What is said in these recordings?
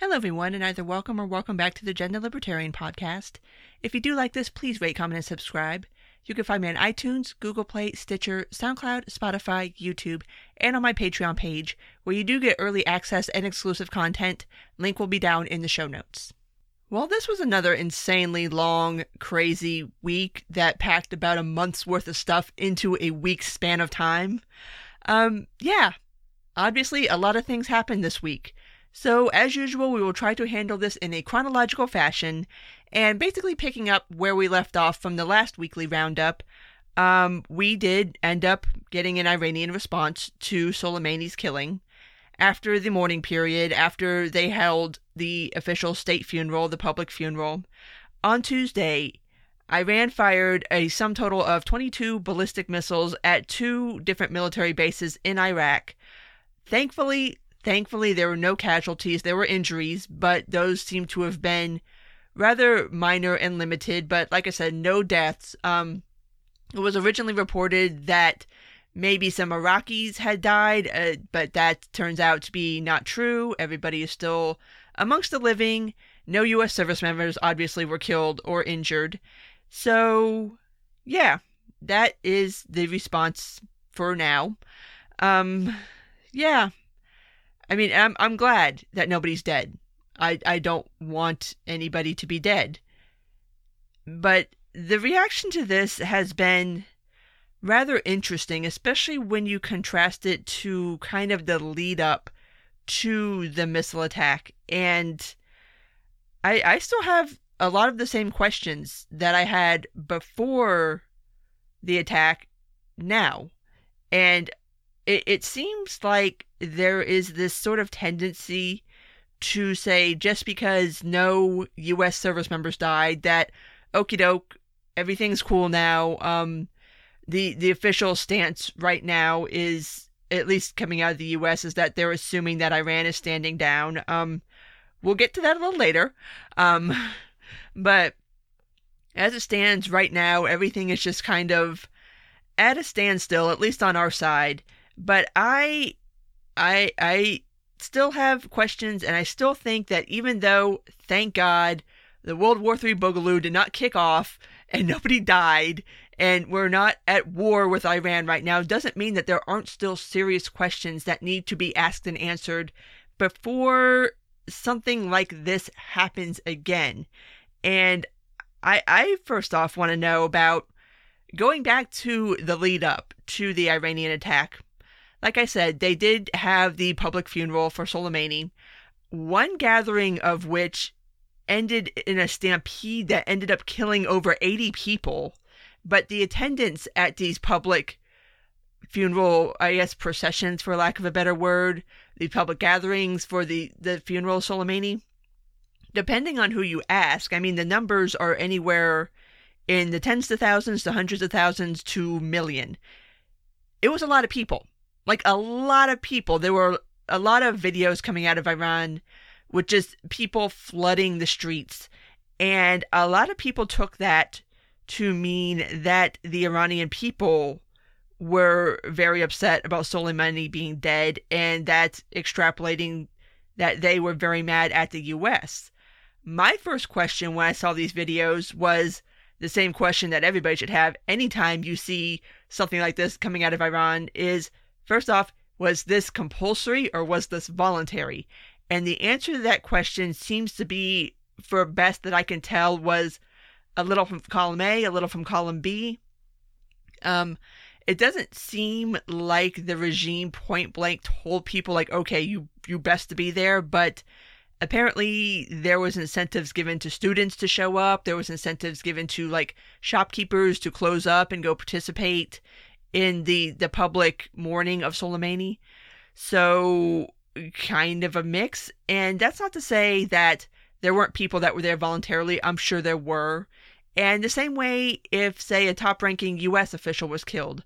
Hello, everyone, and either welcome or welcome back to the Gender Libertarian podcast. If you do like this, please rate, comment, and subscribe. You can find me on iTunes, Google Play, Stitcher, SoundCloud, Spotify, YouTube, and on my Patreon page, where you do get early access and exclusive content. Link will be down in the show notes. Well, this was another insanely long, crazy week that packed about a month's worth of stuff into a week's span of time. Um, yeah, obviously, a lot of things happened this week. So, as usual, we will try to handle this in a chronological fashion and basically picking up where we left off from the last weekly roundup. Um, we did end up getting an Iranian response to Soleimani's killing after the mourning period, after they held the official state funeral, the public funeral. On Tuesday, Iran fired a sum total of 22 ballistic missiles at two different military bases in Iraq. Thankfully, thankfully there were no casualties, there were injuries, but those seem to have been rather minor and limited, but like I said, no deaths. Um it was originally reported that maybe some Iraqis had died, uh, but that turns out to be not true. Everybody is still amongst the living. No U.S. service members obviously were killed or injured. So, yeah, that is the response for now. Um, yeah. I mean, I'm I'm glad that nobody's dead. I I don't want anybody to be dead. But the reaction to this has been rather interesting, especially when you contrast it to kind of the lead up to the missile attack. And I I still have a lot of the same questions that I had before the attack now. And it, it seems like there is this sort of tendency to say just because no US service members died that okie doke, everything's cool now. Um the the official stance right now is at least coming out of the US is that they're assuming that Iran is standing down. Um we'll get to that a little later. Um but as it stands right now, everything is just kind of at a standstill, at least on our side. But I I I still have questions and I still think that even though, thank God, the World War III Boogaloo did not kick off and nobody died and we're not at war with Iran right now doesn't mean that there aren't still serious questions that need to be asked and answered before something like this happens again. And I I first off want to know about going back to the lead up to the Iranian attack. Like I said, they did have the public funeral for Soleimani, one gathering of which ended in a stampede that ended up killing over 80 people but the attendance at these public funeral, I guess, processions, for lack of a better word, the public gatherings for the, the funeral of Soleimani, depending on who you ask, I mean, the numbers are anywhere in the tens of thousands to hundreds of thousands to million. It was a lot of people. Like a lot of people. There were a lot of videos coming out of Iran with just people flooding the streets. And a lot of people took that to mean that the Iranian people were very upset about Soleimani being dead and that extrapolating that they were very mad at the US. My first question when I saw these videos was the same question that everybody should have anytime you see something like this coming out of Iran is first off, was this compulsory or was this voluntary? And the answer to that question seems to be, for best that I can tell, was a little from column A, a little from column B. Um, it doesn't seem like the regime point blank told people like, okay, you you best to be there, but apparently there was incentives given to students to show up. There was incentives given to like shopkeepers to close up and go participate in the the public mourning of Soleimani. So kind of a mix, and that's not to say that there weren't people that were there voluntarily. I'm sure there were. And the same way, if, say, a top ranking US official was killed,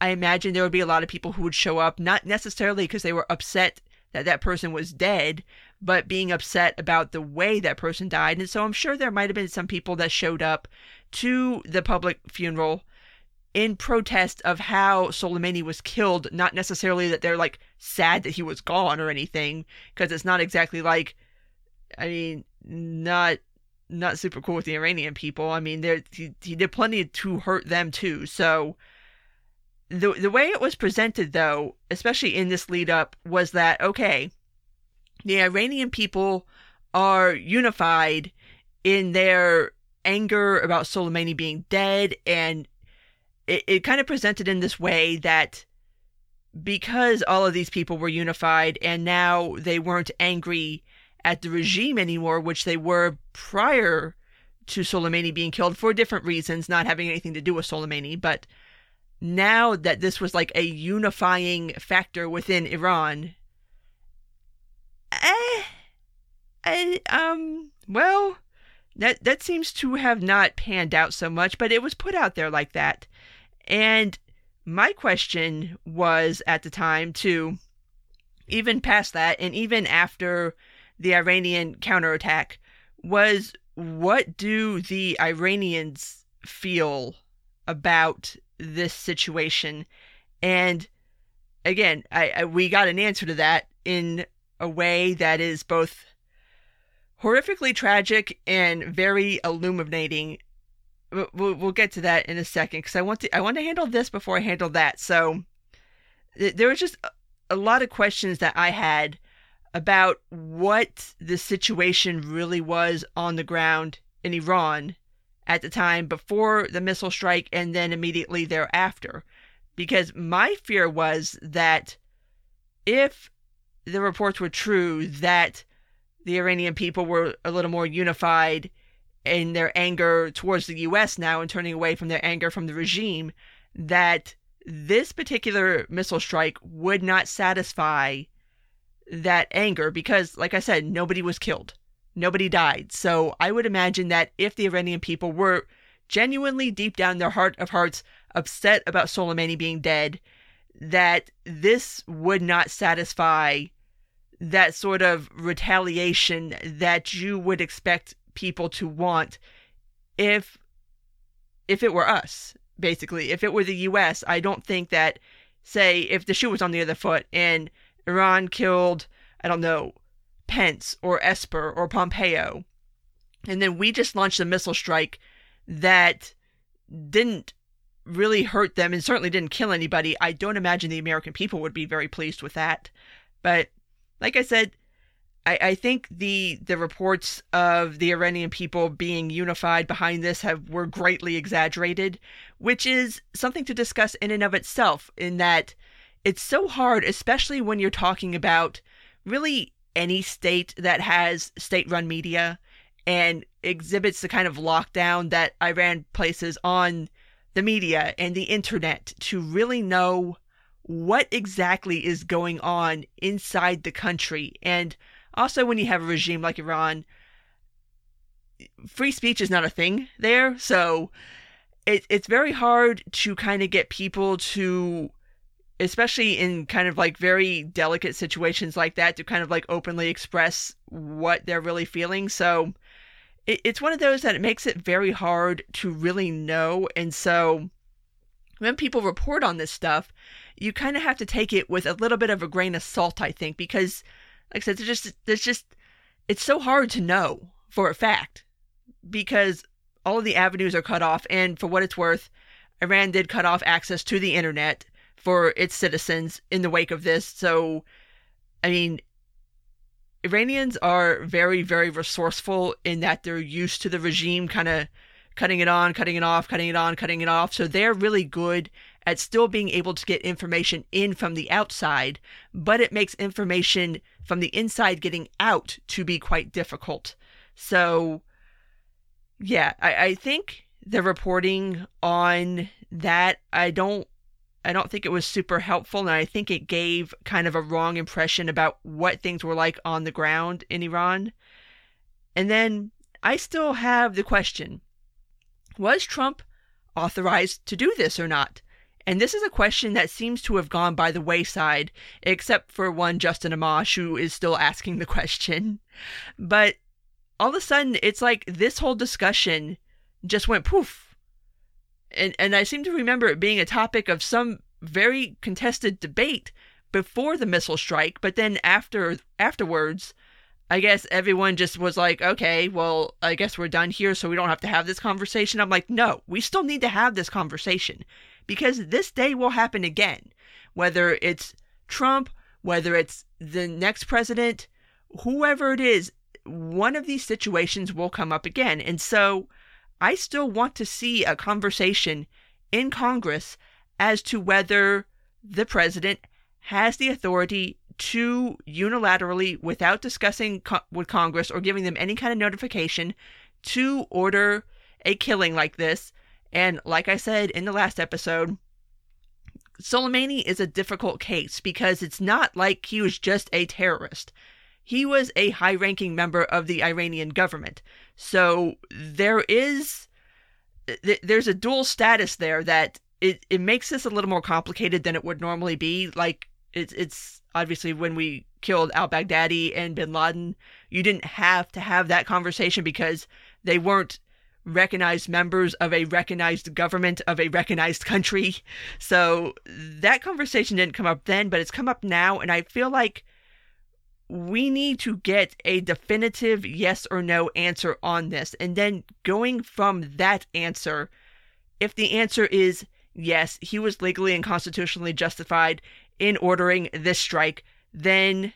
I imagine there would be a lot of people who would show up, not necessarily because they were upset that that person was dead, but being upset about the way that person died. And so I'm sure there might have been some people that showed up to the public funeral in protest of how Soleimani was killed, not necessarily that they're like sad that he was gone or anything, because it's not exactly like I mean, not not super cool with the Iranian people. I mean, there he, he did plenty to hurt them too. So the the way it was presented though, especially in this lead up, was that okay, the Iranian people are unified in their anger about Soleimani being dead and it, it kind of presented in this way that because all of these people were unified and now they weren't angry at the regime anymore, which they were prior to Soleimani being killed for different reasons, not having anything to do with Soleimani, but now that this was like a unifying factor within Iran, eh, I, um, well, that that seems to have not panned out so much, but it was put out there like that. And my question was at the time to even past that and even after the Iranian counterattack was what do the Iranians feel about this situation? And again, I, I, we got an answer to that in a way that is both horrifically tragic and very illuminating. We'll, we'll get to that in a second because I want to I want to handle this before I handle that. So there was just a lot of questions that I had about what the situation really was on the ground in Iran at the time before the missile strike and then immediately thereafter. Because my fear was that if the reports were true that the Iranian people were a little more unified in their anger towards the US now and turning away from their anger from the regime, that this particular missile strike would not satisfy that anger because, like I said, nobody was killed, nobody died. So I would imagine that if the Iranian people were genuinely deep down their heart of hearts upset about Soleimani being dead, that this would not satisfy that sort of retaliation that you would expect people to want if if it were us basically if it were the US I don't think that say if the shoe was on the other foot and Iran killed, I don't know, Pence or Esper or Pompeo. And then we just launched a missile strike that didn't really hurt them and certainly didn't kill anybody. I don't imagine the American people would be very pleased with that. But like I said, I, I think the the reports of the Iranian people being unified behind this have were greatly exaggerated, which is something to discuss in and of itself, in that it's so hard, especially when you're talking about really any state that has state run media and exhibits the kind of lockdown that Iran places on the media and the internet to really know what exactly is going on inside the country. And also, when you have a regime like Iran, free speech is not a thing there. So it, it's very hard to kind of get people to especially in kind of like very delicate situations like that to kind of like openly express what they're really feeling so it, it's one of those that it makes it very hard to really know and so when people report on this stuff you kind of have to take it with a little bit of a grain of salt i think because like i said there's just there's just it's so hard to know for a fact because all of the avenues are cut off and for what it's worth iran did cut off access to the internet for its citizens in the wake of this. So, I mean, Iranians are very, very resourceful in that they're used to the regime kind of cutting it on, cutting it off, cutting it on, cutting it off. So they're really good at still being able to get information in from the outside, but it makes information from the inside getting out to be quite difficult. So, yeah, I, I think the reporting on that, I don't I don't think it was super helpful, and I think it gave kind of a wrong impression about what things were like on the ground in Iran. And then I still have the question was Trump authorized to do this or not? And this is a question that seems to have gone by the wayside, except for one Justin Amash, who is still asking the question. But all of a sudden, it's like this whole discussion just went poof and and I seem to remember it being a topic of some very contested debate before the missile strike, but then after afterwards, I guess everyone just was like, okay, well, I guess we're done here, so we don't have to have this conversation. I'm like, no, we still need to have this conversation because this day will happen again. Whether it's Trump, whether it's the next president, whoever it is, one of these situations will come up again. And so I still want to see a conversation in Congress as to whether the president has the authority to unilaterally, without discussing co- with Congress or giving them any kind of notification, to order a killing like this. And like I said in the last episode, Soleimani is a difficult case because it's not like he was just a terrorist. He was a high ranking member of the Iranian government. So there is there's a dual status there that it, it makes this a little more complicated than it would normally be. Like it's it's obviously when we killed al Baghdadi and bin Laden, you didn't have to have that conversation because they weren't recognized members of a recognized government of a recognized country. So that conversation didn't come up then, but it's come up now. And I feel like we need to get a definitive yes or no answer on this. And then going from that answer, if the answer is yes, he was legally and constitutionally justified in ordering this strike, then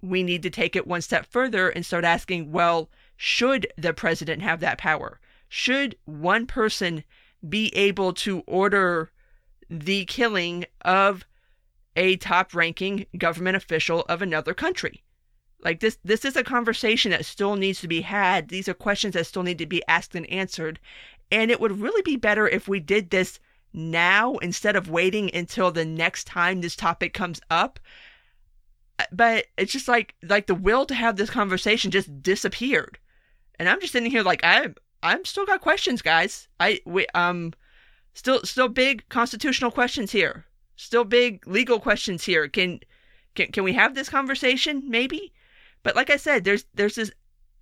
we need to take it one step further and start asking well, should the president have that power? Should one person be able to order the killing of a top ranking government official of another country? Like this this is a conversation that still needs to be had. These are questions that still need to be asked and answered. And it would really be better if we did this now instead of waiting until the next time this topic comes up. But it's just like like the will to have this conversation just disappeared. And I'm just sitting here like I'm I'm still got questions, guys. I we, um still still big constitutional questions here. Still big legal questions here. Can can can we have this conversation maybe? But like I said, there's there's this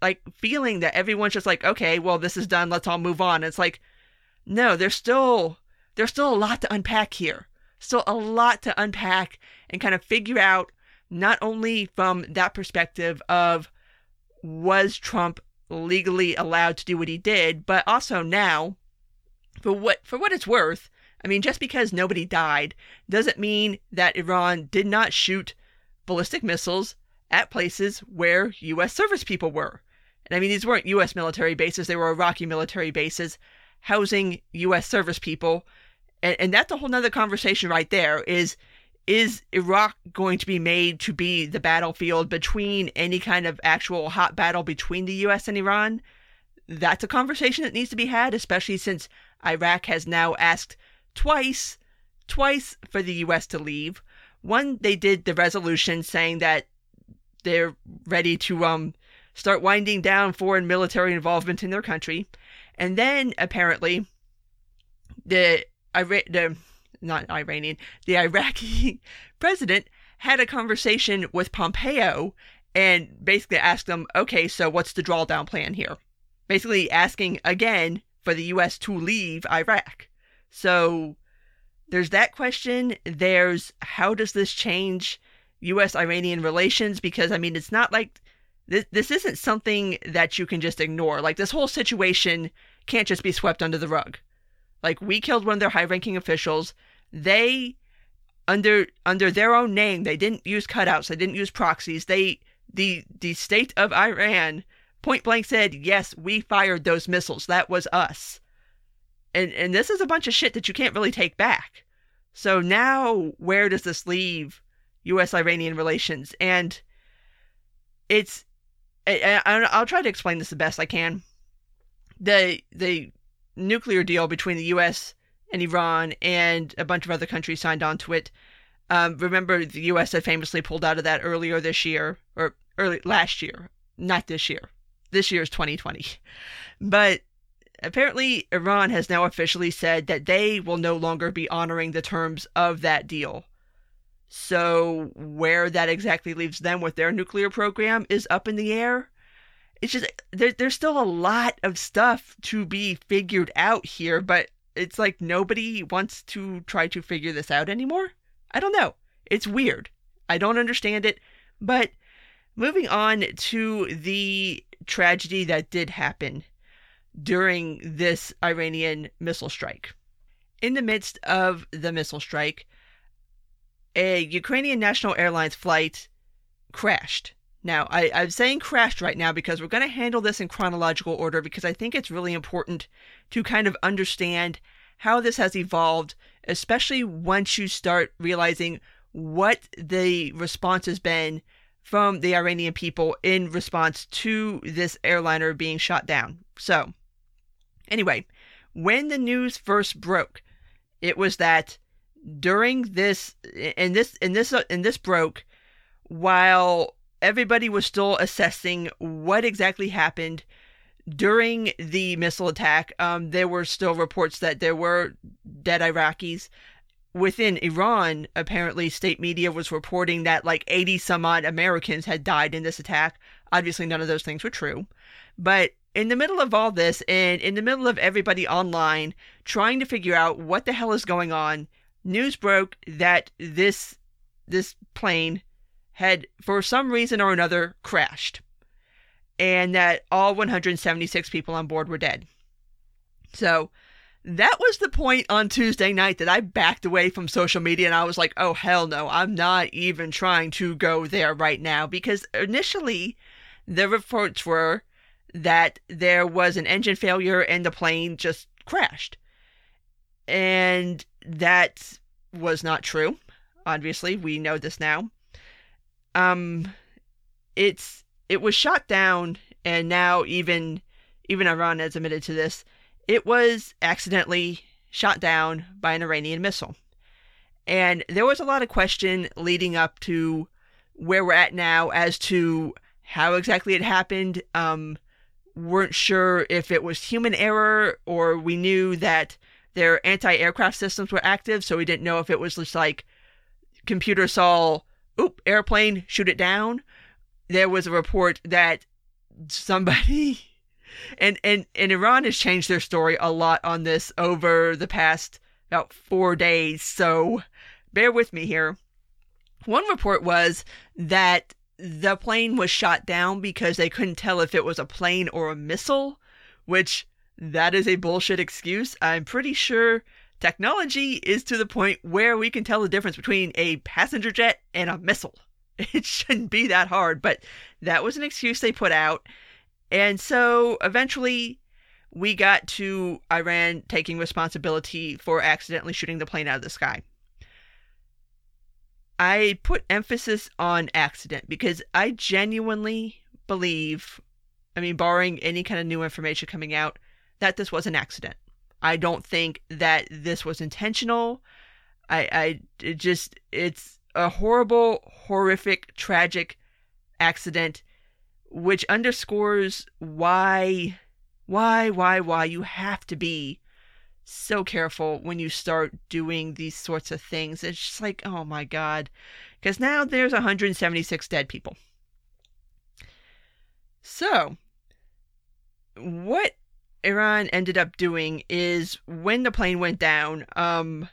like feeling that everyone's just like, okay, well this is done, let's all move on. It's like no, there's still there's still a lot to unpack here. Still a lot to unpack and kind of figure out not only from that perspective of was Trump legally allowed to do what he did, but also now, for what for what it's worth, I mean, just because nobody died doesn't mean that Iran did not shoot ballistic missiles at places where U.S. service people were. And I mean, these weren't U.S. military bases; they were Iraqi military bases housing U.S. service people. And, and that's a whole nother conversation right there. Is is Iraq going to be made to be the battlefield between any kind of actual hot battle between the US and Iran? That's a conversation that needs to be had, especially since Iraq has now asked twice, twice for the US to leave. One, they did the resolution saying that they're ready to um start winding down foreign military involvement in their country. And then apparently the the not Iranian, the Iraqi president had a conversation with Pompeo and basically asked him, okay, so what's the drawdown plan here? Basically asking again for the U.S. to leave Iraq. So there's that question. There's how does this change U.S. Iranian relations? Because, I mean, it's not like this, this isn't something that you can just ignore. Like, this whole situation can't just be swept under the rug. Like, we killed one of their high ranking officials they under under their own name they didn't use cutouts they didn't use proxies. They the the state of iran point blank said yes we fired those missiles. That was us. And and this is a bunch of shit that you can't really take back. So now where does this leave us iranian relations? And it's I, i'll try to explain this the best i can. The the nuclear deal between the us and Iran and a bunch of other countries signed on to it. Um, remember, the U.S. had famously pulled out of that earlier this year, or early last year, not this year. This year is 2020. But apparently, Iran has now officially said that they will no longer be honoring the terms of that deal. So, where that exactly leaves them with their nuclear program is up in the air. It's just, there, there's still a lot of stuff to be figured out here, but it's like nobody wants to try to figure this out anymore. I don't know. It's weird. I don't understand it, but moving on to the tragedy that did happen during this Iranian missile strike. In the midst of the missile strike, a Ukrainian National Airlines flight crashed. Now, I, I'm saying crashed right now because we're going to handle this in chronological order because I think it's really important to kind of understand how this has evolved, especially once you start realizing what the response has been from the Iranian people in response to this airliner being shot down. So, anyway, when the news first broke, it was that during this and this and this and this broke while everybody was still assessing what exactly happened during the missile attack. Um, there were still reports that there were dead Iraqis. Within Iran, apparently, state media was reporting that like 80 some odd Americans had died in this attack. Obviously, none of those things were true. But in the middle of all this, and in the middle of everybody online trying to figure out what the hell is going on, news broke that this this plane had, for some reason or another, crashed, and that all 176 people on board were dead. So that was the point on Tuesday night that I backed away from social media and I was like, oh, hell no, I'm not even trying to go there right now because initially the reports were that there was an engine failure and the plane just crashed. And that was not true. Obviously, we know this now. Um it's it was shot down and now even even Iran has admitted to this. It was accidentally shot down by an Iranian missile. And there was a lot of question leading up to where we're at now as to how exactly it happened. Um, weren't sure if it was human error or we knew that their anti-aircraft systems were active, so we didn't know if it was just like computer saw, oop, airplane, shoot it down. There was a report that somebody and and and Iran has changed their story a lot on this over the past about 4 days. So bear with me here. One report was that the plane was shot down because they couldn't tell if it was a plane or a missile, which that is a bullshit excuse. I'm pretty sure technology is to the point where we can tell the difference between a passenger jet and a missile. It shouldn't be that hard, but that was an excuse they put out. And so eventually we got to Iran taking responsibility for accidentally shooting the plane out of the sky. I put emphasis on accident because I genuinely believe, I mean, barring any kind of new information coming out, that this was an accident. I don't think that this was intentional. I, I it just, it's a horrible, horrific, tragic accident, which underscores why, why, why, why you have to be so careful when you start doing these sorts of things. It's just like, oh my God. Because now there's 176 dead people. So, what Iran ended up doing is when the plane went down, um,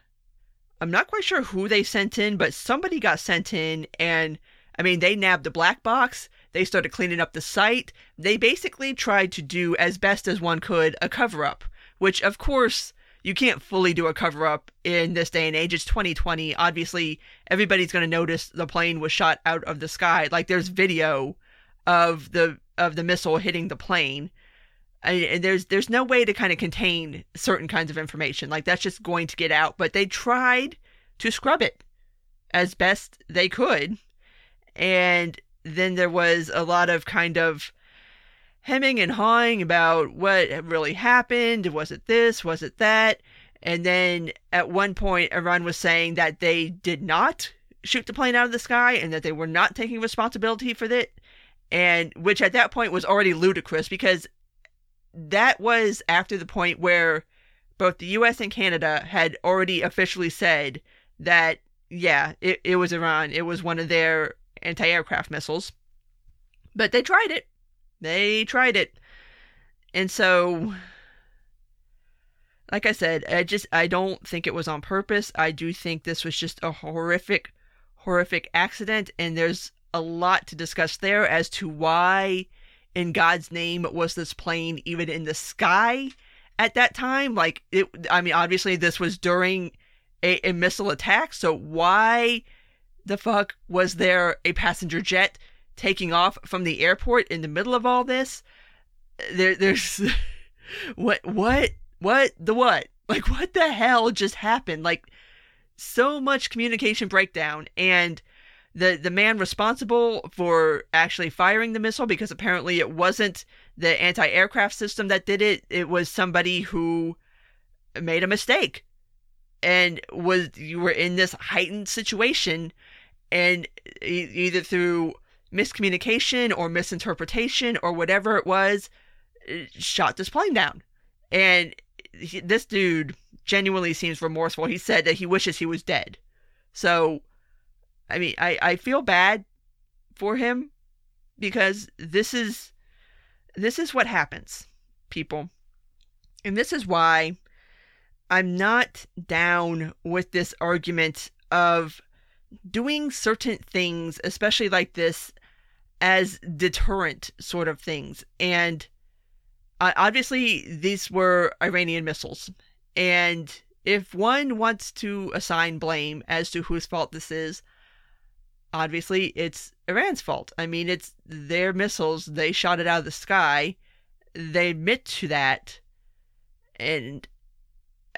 I'm not quite sure who they sent in, but somebody got sent in and I mean, they nabbed the black box. They started cleaning up the site. They basically tried to do as best as one could a cover up, which of course you can't fully do a cover up in this day and age. It's 2020. Obviously, everybody's going to notice the plane was shot out of the sky. Like there's video of the of the missile hitting the plane. I, there's there's no way to kind of contain certain kinds of information. Like that's just going to get out. But they tried to scrub it as best they could, and then there was a lot of kind of hemming and hawing about what really happened. Was it this? Was it that? And then at one point, Iran was saying that they did not shoot the plane out of the sky and that they were not taking responsibility for it. And which at that point was already ludicrous because that was after the point where both the US and Canada had already officially said that, yeah, it, it was Iran. It was one of their anti aircraft missiles. But they tried it. They tried it. And so like I said, I just I don't think it was on purpose. I do think this was just a horrific horrific accident and there's a lot to discuss there as to why, in God's name, was this plane even in the sky at that time? Like, it, I mean, obviously, this was during a, a missile attack, so why the fuck was there a passenger jet taking off from the airport in the middle of all this? There, there's what, what, what, the what? Like, what the hell just happened? Like, so much communication breakdown, and the the man responsible for actually firing the missile, because apparently it wasn't the anti-aircraft system that did it. It was somebody who made a mistake and was you were in this heightened situation and either through miscommunication or misinterpretation or whatever it was uh, shot this plane down. And he, this dude genuinely seems remorseful. He said that he wishes he was dead. So i mean i i feel bad for him because this is this is what happens people and this is why i'm not down with this argument of doing certain things, especially like this, as deterrent sort of things. And uh, obviously, these were Iranian missiles. And if one wants to assign blame as to whose fault this is, obviously it's Iran's fault. I mean, it's their missiles. They shot it out of the sky. They admit to that. And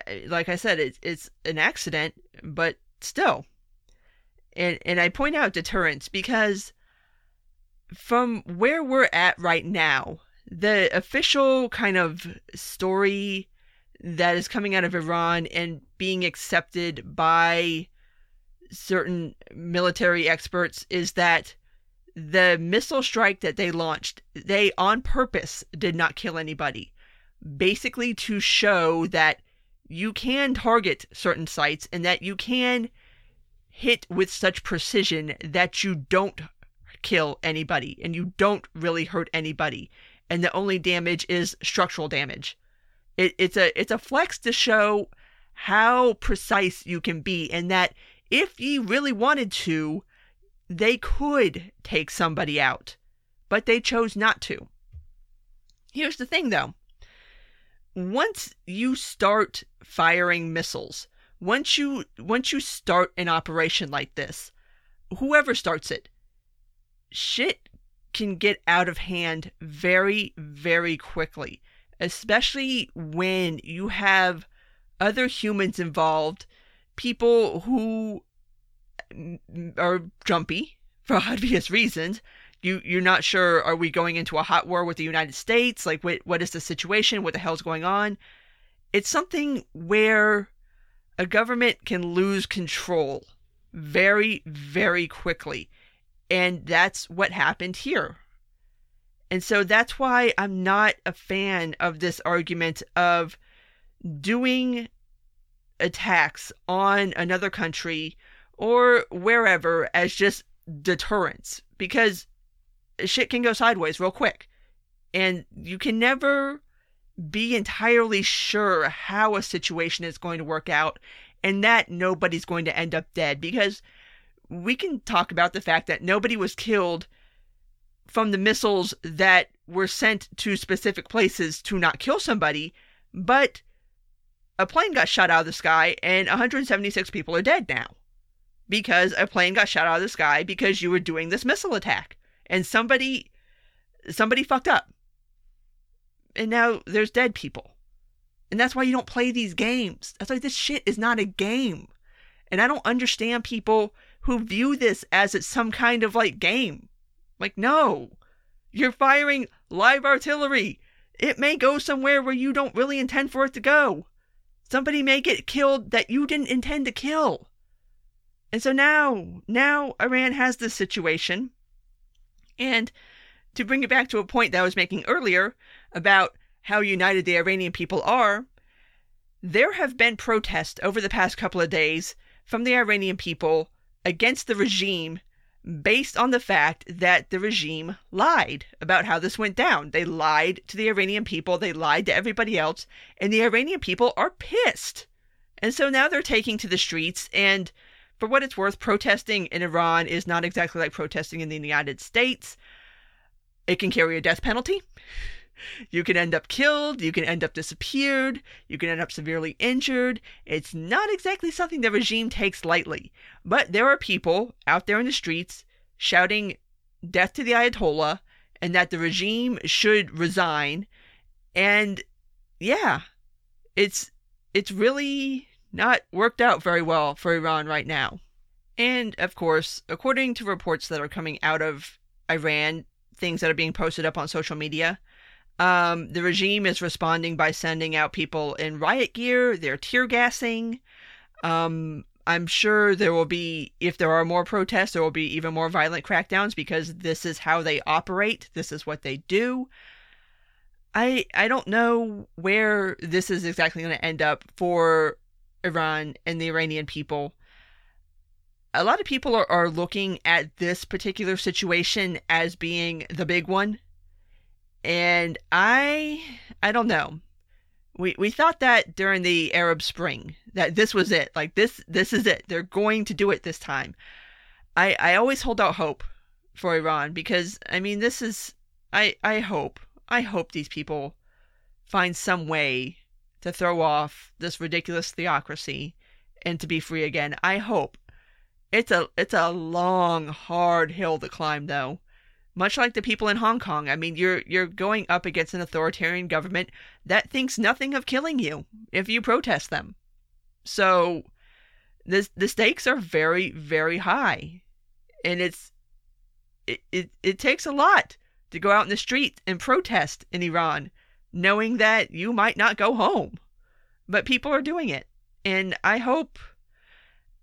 uh, like I said, it's, it's an accident, but still, and and I point out deterrence because from where we're at right now, the official kind of story that is coming out of Iran and being accepted by certain military experts is that the missile strike that they launched, they on purpose did not kill anybody. Basically, to show that you can target certain sites and that you can hit with such precision that you don't kill anybody and you don't really hurt anybody and the only damage is structural damage it, it's a it's a flex to show how precise you can be and that if ye really wanted to they could take somebody out but they chose not to. Here's the thing though. Once you start firing missiles once you once you start an operation like this, whoever starts it, shit can get out of hand very very quickly, especially when you have other humans involved, people who are jumpy for obvious reasons. You you're not sure are we going into a hot war with the United States? Like what what is the situation? What the hell's going on? It's something where a government can lose control very, very quickly. And that's what happened here. And so that's why I'm not a fan of this argument of doing attacks on another country or wherever as just deterrence because shit can go sideways real quick. And you can never be entirely sure how a situation is going to work out and that nobody's going to end up dead because we can talk about the fact that nobody was killed from the missiles that were sent to specific places to not kill somebody, but a plane got shot out of the sky and 176 people are dead now because a plane got shot out of the sky because you were doing this missile attack and somebody somebody fucked up and now there's dead people. And that's why you don't play these games. That's why this shit is not a game. And I don't understand people who view this as it's some kind of like game. Like, no, you're firing live artillery. It may go somewhere where you don't really intend for it to go. Somebody may get killed that you didn't intend to kill. And so now, now Iran has this situation. And to bring it back to a point that I was making earlier about how united the Iranian people are, there have been protests over the past couple of days from the Iranian people against the regime based on the fact that the regime lied about how this went down. They lied to the Iranian people, they lied to everybody else, and the Iranian people are pissed. And so now they're taking to the streets and for what it's worth, protesting in Iran is not exactly like protesting in the United States. It can carry a death penalty. You can end up killed, you can end up disappeared, you can end up severely injured. It's not exactly something the regime takes lightly. But there are people out there in the streets shouting death to the Ayatollah and that the regime should resign. And yeah, it's it's really not worked out very well for Iran right now. And of course, according to reports that are coming out of Iran, things that are being posted up on social media, um, the regime is responding by sending out people in riot gear. They're tear gassing. Um, I'm sure there will be, if there are more protests, there will be even more violent crackdowns because this is how they operate. This is what they do. I I don't know where this is exactly going to end up for Iran and the Iranian people. A lot of people are, are looking at this particular situation as being the big one and I I don't know. We we thought that during the Arab Spring that this was it. Like this this is it. They're going to do it this time. I I always hold out hope for Iran because I mean this is I I hope I hope these people find some way to throw off this ridiculous theocracy and to be free again. I hope. It's a it's a long hard hill to climb though much like the people in Hong Kong. I mean, you're you're going up against an authoritarian government that thinks nothing of killing you if you protest them. So the the stakes are very very high. And it's it, it it takes a lot to go out in the street and protest in Iran knowing that you might not go home. But people are doing it. And I hope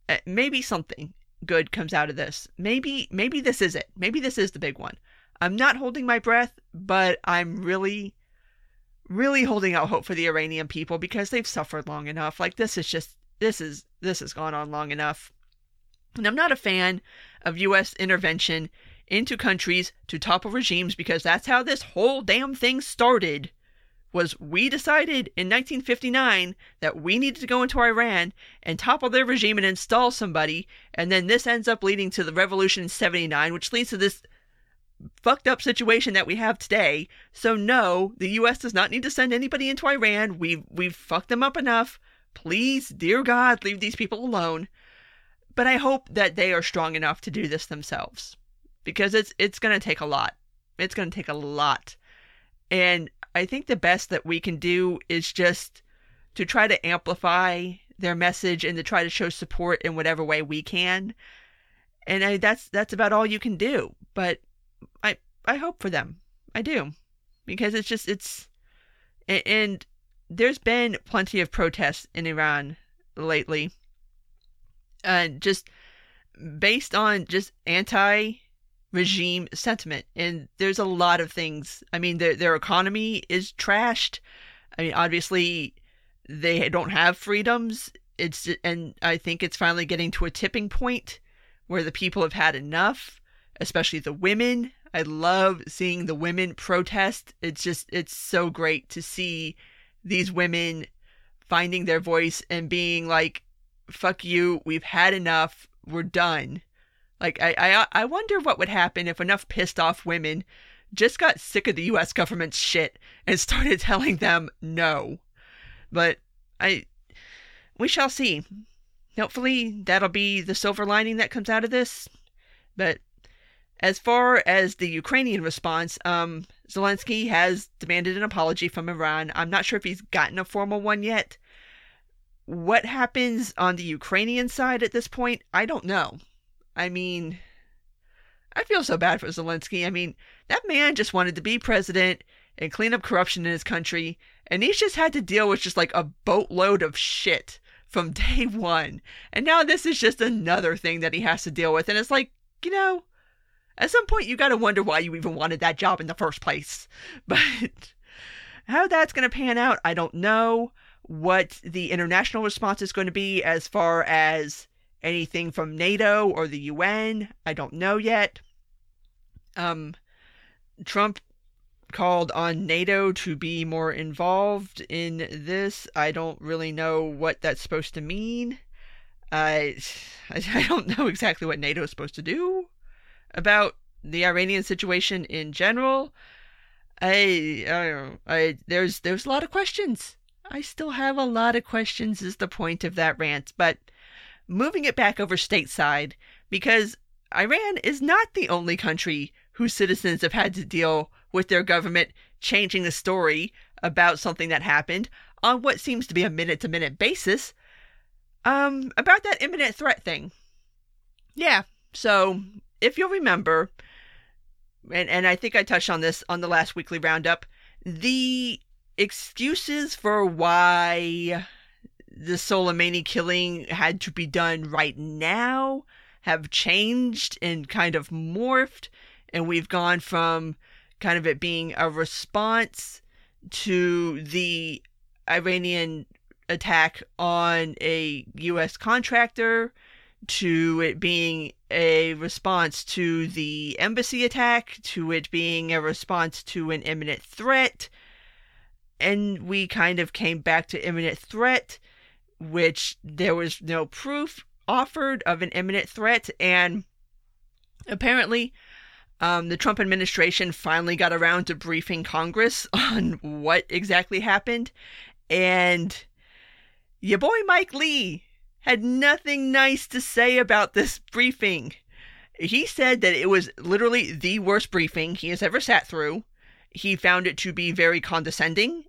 uh, maybe something good comes out of this. Maybe maybe this is it. Maybe this is the big one. I'm not holding my breath, but I'm really really holding out hope for the Iranian people because they've suffered long enough. Like this is just this is this has gone on long enough. And I'm not a fan of US intervention into countries to topple regimes because that's how this whole damn thing started was we decided in 1959 that we needed to go into Iran and topple their regime and install somebody, and then this ends up leading to the revolution in 79, which leads to this fucked up situation that we have today. So no, the US does not need to send anybody into Iran. We've we've fucked them up enough. Please, dear God, leave these people alone. But I hope that they are strong enough to do this themselves. Because it's it's gonna take a lot. It's gonna take a lot. And I think the best that we can do is just to try to amplify their message and to try to show support in whatever way we can. And I, that's that's about all you can do. But I I hope for them. I do. Because it's just it's and there's been plenty of protests in Iran lately. And uh, just based on just anti regime sentiment. And there's a lot of things. I mean, their their economy is trashed. I mean, obviously, they don't have freedoms. It's and I think it's finally getting to a tipping point where the people have had enough, especially the women. I love seeing the women protest. It's just it's so great to see these women finding their voice and being like, "Fuck you, we've had enough. We're done." Like I, I I wonder what would happen if enough pissed off women just got sick of the US government's shit and started telling them no. But I we shall see. Hopefully that'll be the silver lining that comes out of this. But as far as the Ukrainian response, um, Zelensky has demanded an apology from Iran. I'm not sure if he's gotten a formal one yet. What happens on the Ukrainian side at this point, I don't know. I mean, I feel so bad for Zelensky. I mean, that man just wanted to be president and clean up corruption in his country, and he's just had to deal with just like a boatload of shit from day one. And now this is just another thing that he has to deal with. And it's like, you know, at some point you got to wonder why you even wanted that job in the first place. But how that's going to pan out, I don't know. What the international response is going to be as far as anything from NATO or the UN. I don't know yet. Um, Trump called on NATO to be more involved in this. I don't really know what that's supposed to mean. I, I don't know exactly what NATO is supposed to do about the Iranian situation in general. I, I, I, there's, there's a lot of questions. I still have a lot of questions. Is the point of that rant, but moving it back over stateside because Iran is not the only country whose citizens have had to deal with their government changing the story about something that happened on what seems to be a minute to minute basis. Um, about that imminent threat thing. Yeah, so if you'll remember, and, and I think I touched on this on the last weekly roundup, the excuses for why the Soleimani killing had to be done right now have changed and kind of morphed, and we've gone from kind of it being a response to the Iranian attack on a U.S. contractor to it being a response to the embassy attack, to it being a response to an imminent threat. And we kind of came back to imminent threat, which there was no proof offered of an imminent threat. And apparently, um, the Trump administration finally got around to briefing Congress on what exactly happened. And your boy Mike Lee had nothing nice to say about this briefing. He said that it was literally the worst briefing he has ever sat through. He found it to be very condescending.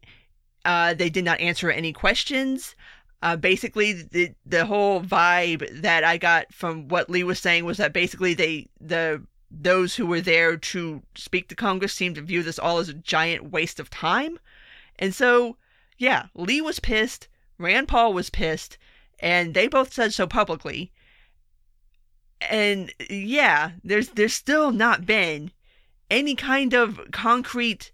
Uh, they did not answer any questions. Uh, basically, the the whole vibe that I got from what Lee was saying was that basically they the those who were there to speak to Congress seemed to view this all as a giant waste of time. And so, yeah, Lee was pissed. Rand Paul was pissed and they both said so publicly. And yeah, there's there's still not been any kind of concrete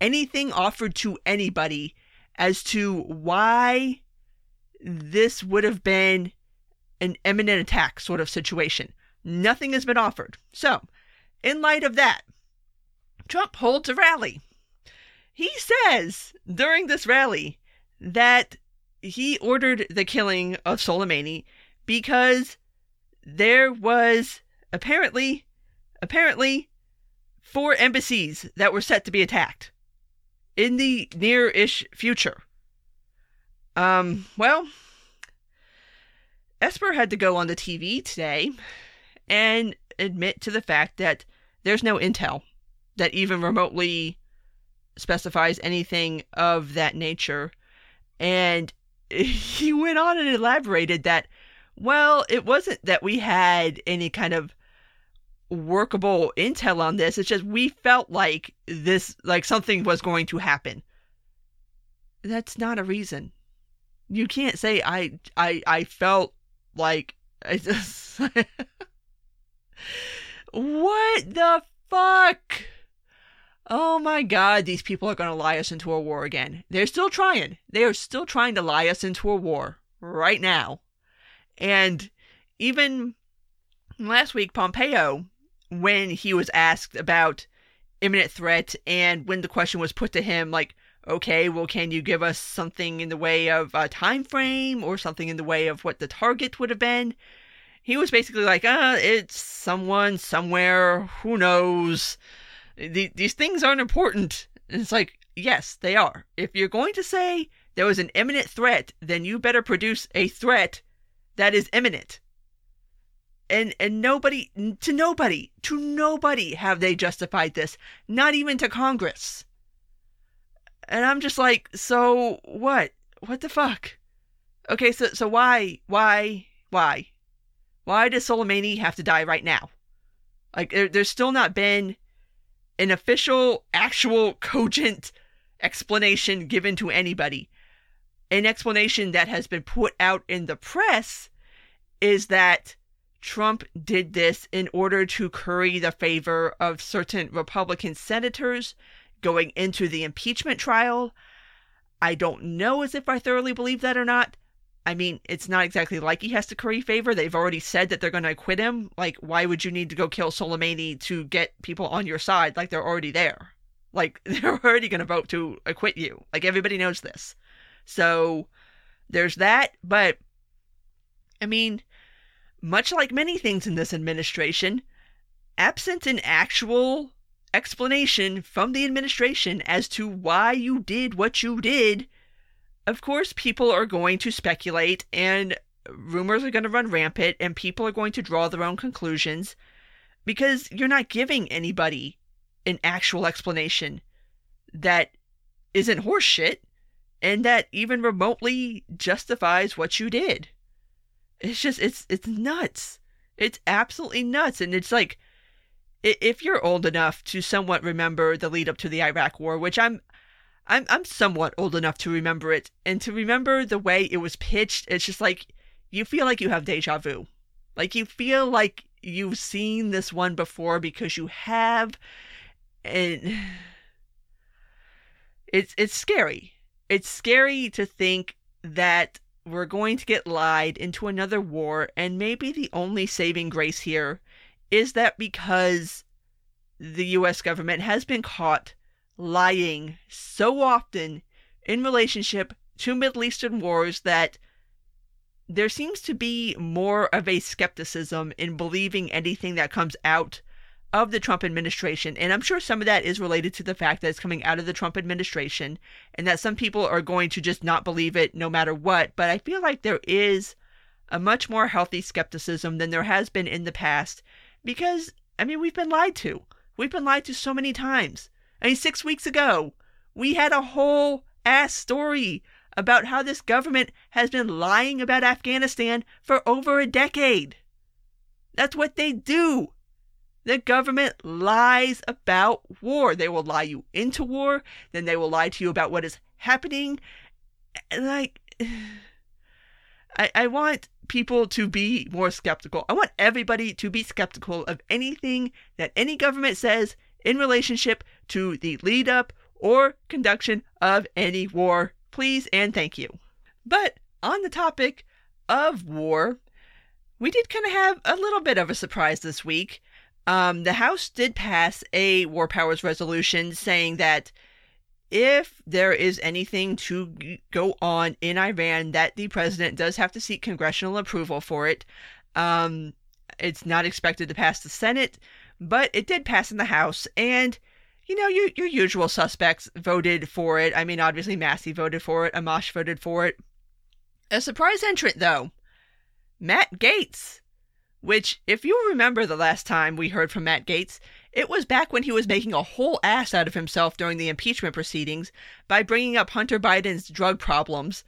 anything offered to anybody as to why this would have been an imminent attack sort of situation. Nothing has been offered. So, in light of that, Trump holds a rally. He says during this rally that he ordered the killing of Soleimani because there was apparently apparently four embassies that were set to be attacked in the near-ish future. Um, well, Esper had to go on the TV today and admit to the fact that there's no intel that even remotely specifies anything of that nature. And he went on and elaborated that, well, it wasn't that we had any kind of workable intel on this. It's just we felt like this, like something was going to happen. That's not a reason. You can't say I, I, I felt like I just. what the fuck? Oh my god, these people are going to lie us into a war again. They're still trying. They are still trying to lie us into a war right now. And even last week, Pompeo, when he was asked about imminent threat and when the question was put to him, like, okay, well, can you give us something in the way of a time frame or something in the way of what the target would have been? He was basically like, uh, it's someone somewhere, who knows the, these things aren't important. And it's like, yes, they are. If you're going to say there was an imminent threat, then you better produce a threat that is imminent. And and nobody to nobody to nobody have they justified this, not even to Congress. And I'm just like, so what? What the fuck? Okay, so so why why why why does Soleimani have to die right now? Like there, there's still not been an official, actual, cogent explanation given to anybody. An explanation that has been put out in the press is that Trump did this in order to curry the favor of certain Republican senators going into the impeachment trial. I don't know as if I thoroughly believe that or not, I mean, it's not exactly like he has to curry favor. They've already said that they're going to acquit him. Like, why would you need to go kill Soleimani to get people on your side? Like, they're already there. Like, they're already going to vote to acquit you. Like, everybody knows this. So, there's that. But, I mean, much like many things in this administration, absent an actual explanation from the administration as to why you did what you did, of course, people are going to speculate and rumors are going to run rampant and people are going to draw their own conclusions because you're not giving anybody an actual explanation that isn't horseshit and that even remotely justifies what you did. It's just it's it's nuts. It's absolutely nuts and it's like if you're old enough to somewhat remember the lead up to the Iraq war, which I'm I'm I'm somewhat old enough to remember it and to remember the way it was pitched, it's just like you feel like you have deja vu. Like you feel like you've seen this one before because you have and it's it's scary. It's scary to think that we're going to get lied into another war and maybe the only saving grace here is that because the US government has been caught lying so often in relationship to Middle Eastern wars that there seems to be more of a skepticism in believing anything that comes out of the Trump administration. And I'm sure some of that is related to the fact that it's coming out of the Trump administration and that some people are going to just not believe it no matter what. But I feel like there is a much more healthy skepticism than there has been in the past because, I mean, we've been lied to. We've been lied to so many times. Mean, six weeks ago, we had a whole ass story about how this government has been lying about Afghanistan for over a decade. That's what they do. The government lies about war. They will lie you into war, then they will lie to you about what is happening. Like, I, I want people to be more skeptical. I want everybody to be skeptical of anything that any government says in relationship to the lead up or conduction of any war. Please and thank you. But on the topic of war, we did kind of have a little bit of a surprise this week. Um, the House did pass a war powers resolution saying that if there is anything to go on in Iran, that the president does have to seek congressional approval for it. Um, it's not expected to pass the Senate, but it did pass in the House, and you know your your usual suspects voted for it. I mean, obviously Massey voted for it, Amash voted for it. A surprise entrant, though, Matt Gaetz, Which, if you remember the last time we heard from Matt Gaetz, it was back when he was making a whole ass out of himself during the impeachment proceedings by bringing up Hunter Biden's drug problems.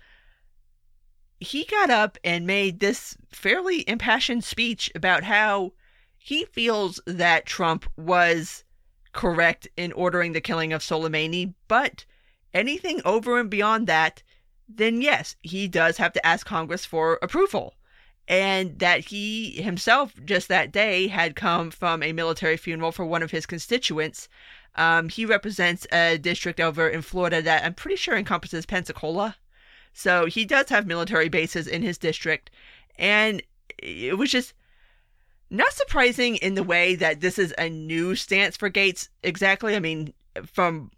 He got up and made this fairly impassioned speech about how he feels that Trump was correct in ordering the killing of Soleimani, but anything over and beyond that, then yes, he does have to ask Congress for approval and that he himself just that day had come from a military funeral for one of his constituents. Um, he represents a district over in Florida that I'm pretty sure encompasses Pensacola. So he does have military bases in his district. And it was just not surprising in the way that this is a new stance for Gaetz exactly. I mean, from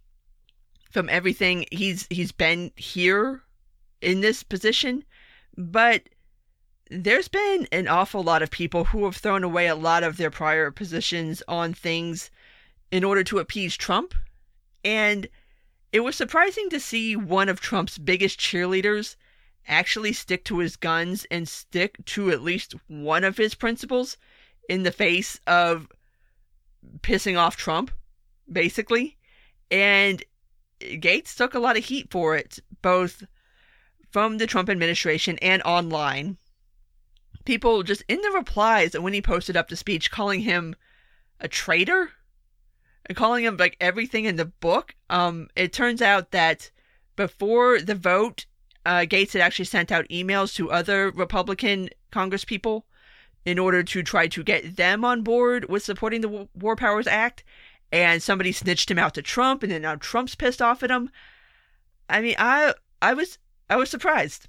from everything he's he's been here in this position, but there's been an awful lot of people who have thrown away a lot of their prior positions on things in order to appease Trump. And it was surprising to see one of Trump's biggest cheerleaders actually stick to his guns and stick to at least one of his principles in the face of pissing off Trump, basically. And Gaetz took a lot of heat for it, both from the Trump administration and online people just in the replies and when he posted up the speech calling him a traitor and calling him like everything in the book. Um, it turns out that before the vote, uh, Gaetz had actually sent out emails to other Republican congresspeople in order to try to get them on board with supporting the War Powers Act. And somebody snitched him out to Trump, and then now Trump's pissed off at him. I mean, I I was I was surprised.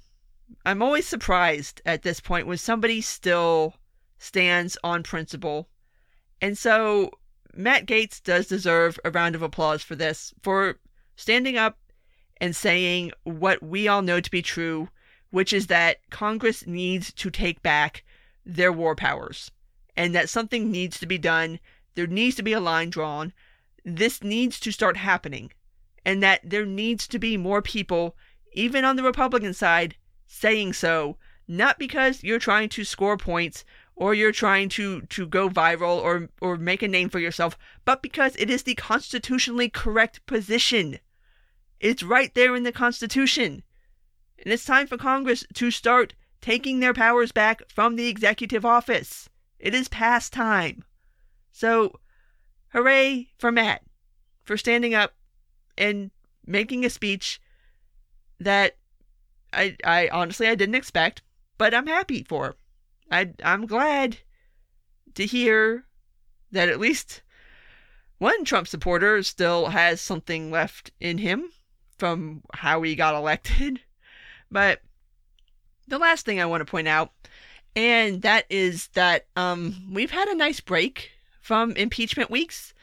I'm always surprised at this point when somebody still stands on principle. And so Matt Gaetz does deserve a round of applause for this, for standing up and saying what we all know to be true, which is that Congress needs to take back their war powers and that something needs to be done. There needs to be a line drawn. This needs to start happening, and that there needs to be more people, even on the Republican side, saying so, not because you're trying to score points or you're trying to, to go viral or, or make a name for yourself, but because it is the constitutionally correct position. It's right there in the Constitution. And it's time for Congress to start taking their powers back from the executive office. It is past time. So, hooray for Matt for standing up and making a speech that I, I honestly I didn't expect, but I'm happy for. I I'm glad to hear that at least one Trump supporter still has something left in him from how he got elected. But the last thing I want to point out, and that is that um, we've had a nice break from impeachment weeks.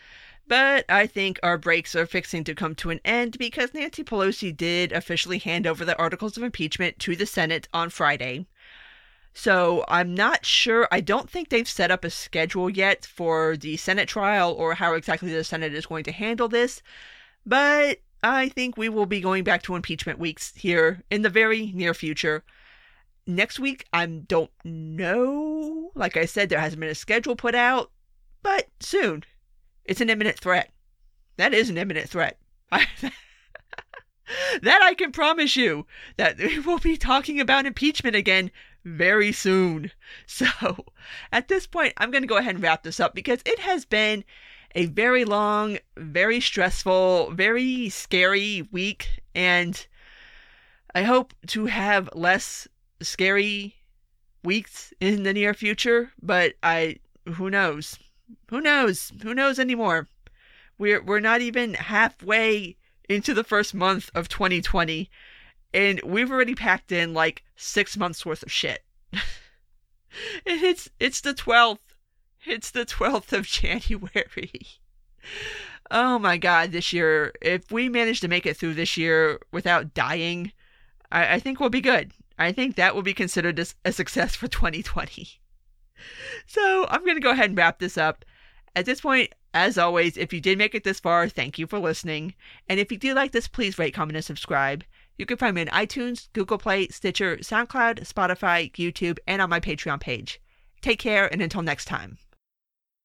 But I think our breaks are fixing to come to an end because Nancy Pelosi did officially hand over the articles of impeachment to the Senate on Friday. So I'm not sure. I don't think they've set up a schedule yet for the Senate trial or how exactly the Senate is going to handle this. But I think we will be going back to impeachment weeks here in the very near future. Next week, I don't know. Like I said, there hasn't been a schedule put out, but soon. It's an imminent threat. That is an imminent threat. that I can promise you that we will be talking about impeachment again very soon. So, at this point, I'm going to go ahead and wrap this up because it has been a very long, very stressful, very scary week, and I hope to have less scary weeks in the near future, but I who knows? Who knows? Who knows anymore? We're we're not even halfway into the first month of 2020 and we've already packed in like 6 months worth of shit. it's it's the 12th it's the 12th of January. oh my god, this year, if we manage to make it through this year without dying, I, I think we'll be good. I think that will be considered a, success for 2020. So I'm going to go ahead and wrap this up. At this point, as always, if you did make it this far, thank you for listening. And if you do like this, please rate, comment, and subscribe. You can find me on iTunes, Google Play, Stitcher, SoundCloud, Spotify, YouTube, and on my Patreon page. Take care, and until next time.